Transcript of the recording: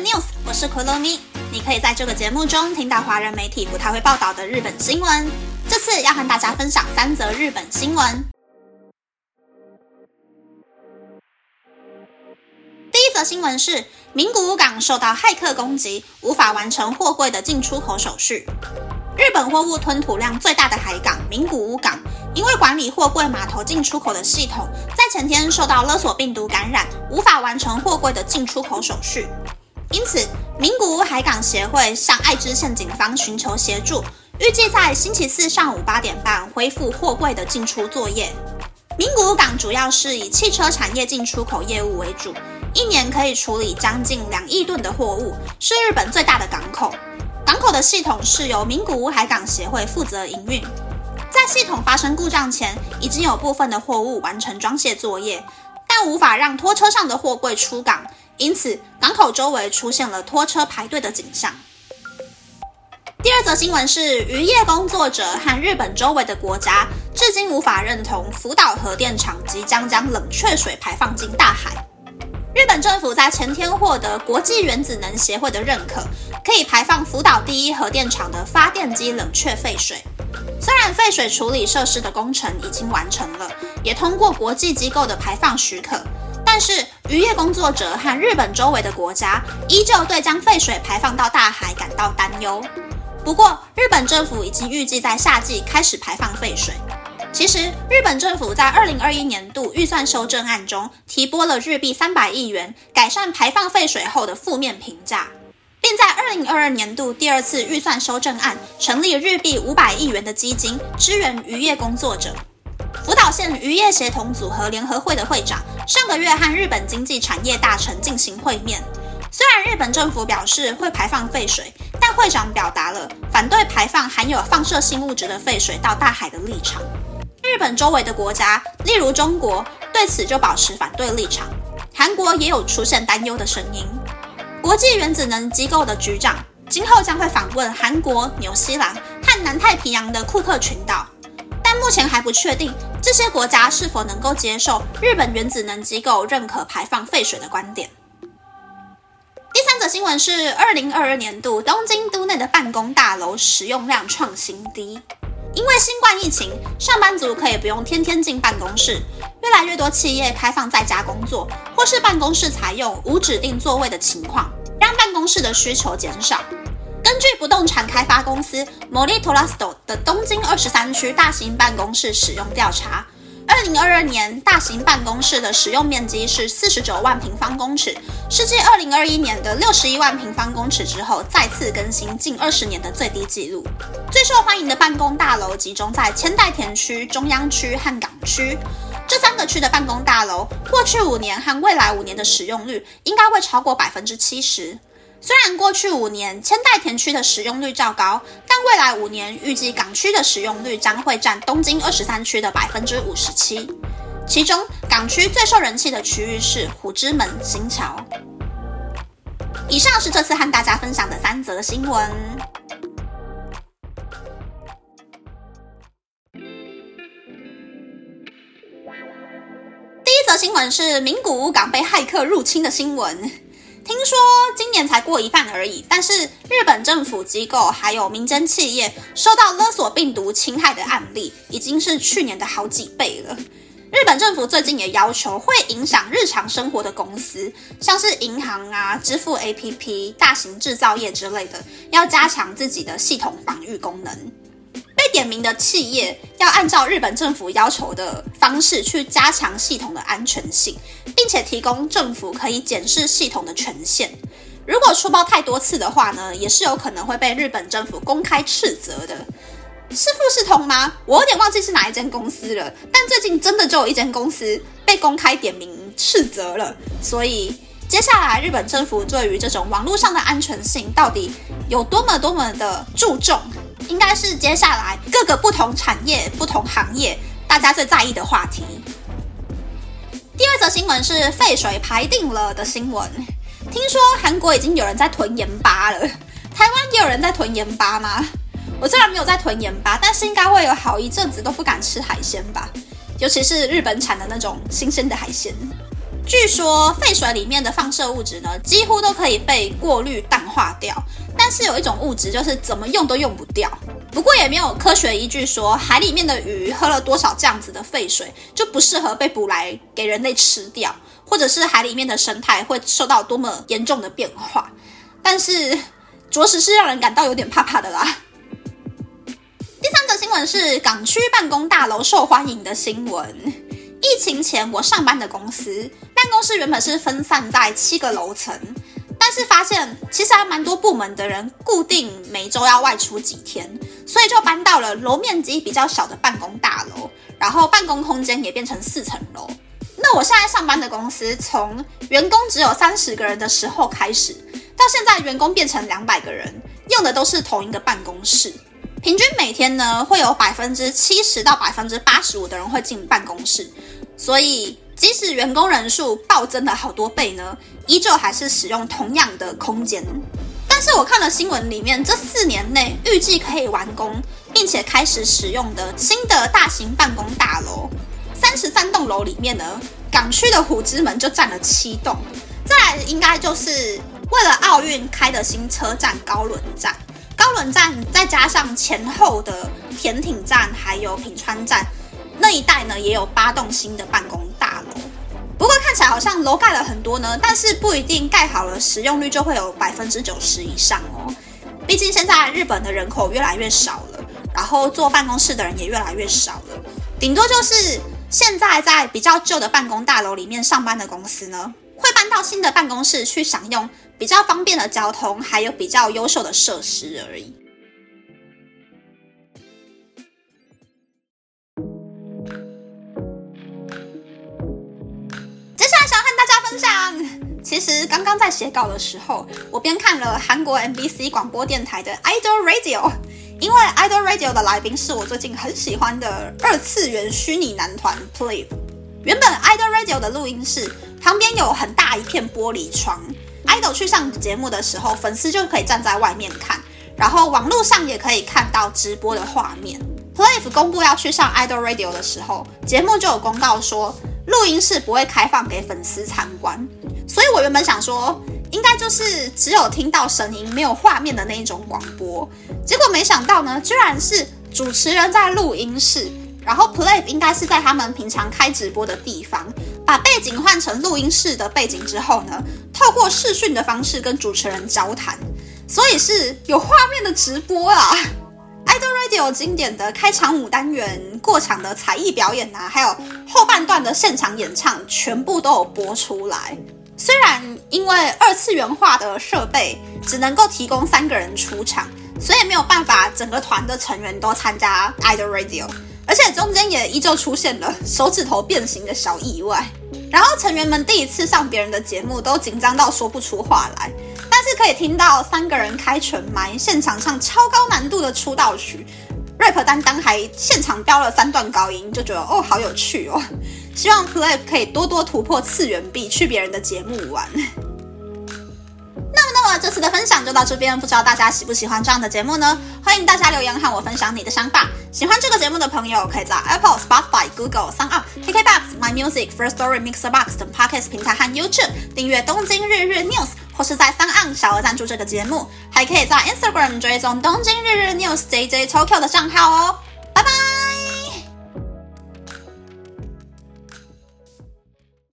news，我是 Kuromi。你可以在这个节目中听到华人媒体不太会报道的日本新闻。这次要和大家分享三则日本新闻。第一则新闻是名古屋港受到骇客攻击，无法完成货柜的进出口手续。日本货物吞吐量最大的海港名古屋港，因为管理货柜码头进出口的系统在前天受到勒索病毒感染，无法完成货柜的进出口手续。因此，名古屋海港协会向爱知县警方寻求协助，预计在星期四上午八点半恢复货柜的进出作业。名古屋港主要是以汽车产业进出口业务为主，一年可以处理将近两亿吨的货物，是日本最大的港口。港口的系统是由名古屋海港协会负责营运。在系统发生故障前，已经有部分的货物完成装卸作业，但无法让拖车上的货柜出港，因此港口周围出现了拖车排队的景象。第二则新闻是，渔业工作者和日本周围的国家至今无法认同福岛核电厂即将将冷却水排放进大海。日本政府在前天获得国际原子能协会的认可，可以排放福岛第一核电厂的发电机冷却废水。虽然废水处理设施的工程已经完成了，也通过国际机构的排放许可，但是渔业工作者和日本周围的国家依旧对将废水排放到大海感到担忧。不过，日本政府已经预计在夏季开始排放废水。其实，日本政府在二零二一年度预算修正案中提拨了日币三百亿元，改善排放废水后的负面评价，并在二零二二年度第二次预算修正案成立日币五百亿元的基金，支援渔业工作者。福岛县渔业协同组合联合会的会长上个月和日本经济产业大臣进行会面，虽然日本政府表示会排放废水，但会长表达了反对排放含有放射性物质的废水到大海的立场。日本周围的国家，例如中国，对此就保持反对立场。韩国也有出现担忧的声音。国际原子能机构的局长今后将会访问韩国、纽西兰和南太平洋的库克群岛，目前还不确定这些国家是否能够接受日本原子能机构认可排放废水的观点。第三则新闻是，二零二二年度东京都内的办公大楼使用量创新低。因为新冠疫情，上班族可以不用天天进办公室，越来越多企业开放在家工作，或是办公室采用无指定座位的情况，让办公室的需求减少。根据不动产开发公司 Molitorasto 的东京二十三区大型办公室使用调查。二零二二年大型办公室的使用面积是四十九万平方公尺，是继二零二一年的六十一万平方公尺之后，再次更新近二十年的最低纪录。最受欢迎的办公大楼集中在千代田区、中央区和港区这三个区的办公大楼，过去五年和未来五年的使用率应该会超过百分之七十。虽然过去五年千代田区的使用率较高，但未来五年预计港区的使用率将会占东京二十三区的百分之五十七。其中港区最受人气的区域是虎之门新桥。以上是这次和大家分享的三则新闻。第一则新闻是名古屋港被骇客入侵的新闻。听说今年才过一半而已，但是日本政府机构还有民间企业受到勒索病毒侵害的案例，已经是去年的好几倍了。日本政府最近也要求会影响日常生活的公司，像是银行啊、支付 APP、大型制造业之类的，要加强自己的系统防御功能。点名的企业要按照日本政府要求的方式去加强系统的安全性，并且提供政府可以检视系统的权限。如果出包太多次的话呢，也是有可能会被日本政府公开斥责的。是富士通吗？我有点忘记是哪一间公司了。但最近真的就有一间公司被公开点名斥责了。所以接下来日本政府对于这种网络上的安全性到底有多么多么的注重？应该是接下来各个不同产业、不同行业大家最在意的话题。第二则新闻是废水排定了的新闻。听说韩国已经有人在囤盐巴了，台湾也有人在囤盐巴吗？我虽然没有在囤盐巴，但是应该会有好一阵子都不敢吃海鲜吧，尤其是日本产的那种新鲜的海鲜。据说废水里面的放射物质呢，几乎都可以被过滤淡化掉，但是有一种物质就是怎么用都用不掉。不过也没有科学依据说海里面的鱼喝了多少这样子的废水就不适合被捕来给人类吃掉，或者是海里面的生态会受到多么严重的变化。但是着实是让人感到有点怕怕的啦。第三个新闻是港区办公大楼受欢迎的新闻。疫情前，我上班的公司办公室原本是分散在七个楼层，但是发现其实还蛮多部门的人固定每周要外出几天，所以就搬到了楼面积比较小的办公大楼，然后办公空间也变成四层楼。那我现在上班的公司，从员工只有三十个人的时候开始，到现在员工变成两百个人，用的都是同一个办公室。平均每天呢，会有百分之七十到百分之八十五的人会进办公室，所以即使员工人数暴增了好多倍呢，依旧还是使用同样的空间。但是我看了新闻里面，这四年内预计可以完工并且开始使用的新的大型办公大楼，三十三栋楼里面呢，港区的虎之门就占了七栋，再来应该就是为了奥运开的新车站高轮站。高轮站再加上前后的田町站，还有品川站那一带呢，也有八栋新的办公大楼。不过看起来好像楼盖了很多呢，但是不一定盖好了使用率就会有百分之九十以上哦。毕竟现在日本的人口越来越少了，然后坐办公室的人也越来越少了，顶多就是现在在比较旧的办公大楼里面上班的公司呢，会搬到新的办公室去享用。比较方便的交通，还有比较优秀的设施而已。接下来想要和大家分享，其实刚刚在写稿的时候，我边看了韩国 MBC 广播电台的 Idol Radio，因为 Idol Radio 的来宾是我最近很喜欢的二次元虚拟男团 Play。原本 Idol Radio 的录音室旁边有很大一片玻璃窗。idol 去上节目的时候，粉丝就可以站在外面看，然后网络上也可以看到直播的画面。Play 公布要去上 idol radio 的时候，节目就有公告说，录音室不会开放给粉丝参观。所以我原本想说，应该就是只有听到声音，没有画面的那一种广播。结果没想到呢，居然是主持人在录音室，然后 Play 应该是在他们平常开直播的地方。把背景换成录音室的背景之后呢，透过视讯的方式跟主持人交谈，所以是有画面的直播啊。Idol Radio 经典的开场舞单元、过场的才艺表演啊，还有后半段的现场演唱，全部都有播出来。虽然因为二次元化的设备只能够提供三个人出场，所以没有办法整个团的成员都参加 Idol Radio。而且中间也依旧出现了手指头变形的小意外，然后成员们第一次上别人的节目都紧张到说不出话来，但是可以听到三个人开全麦，现场唱超高难度的出道曲，rap 担当还现场飙了三段高音，就觉得哦好有趣哦，希望 Play 可以多多突破次元壁，去别人的节目玩。这次的分享就到这边，不知道大家喜不喜欢这样的节目呢？欢迎大家留言和我分享你的想法。喜欢这个节目的朋友，可以在 Apple、Spotify、Google、s o n g KKBox、My Music、First Story、Mixerbox 等 Podcast 平台和 YouTube 订阅《东京日日 News》，或是在 s o n 小额赞助这个节目。还可以在 Instagram 追踪《东京日日 News JJ Tokyo》的账号哦。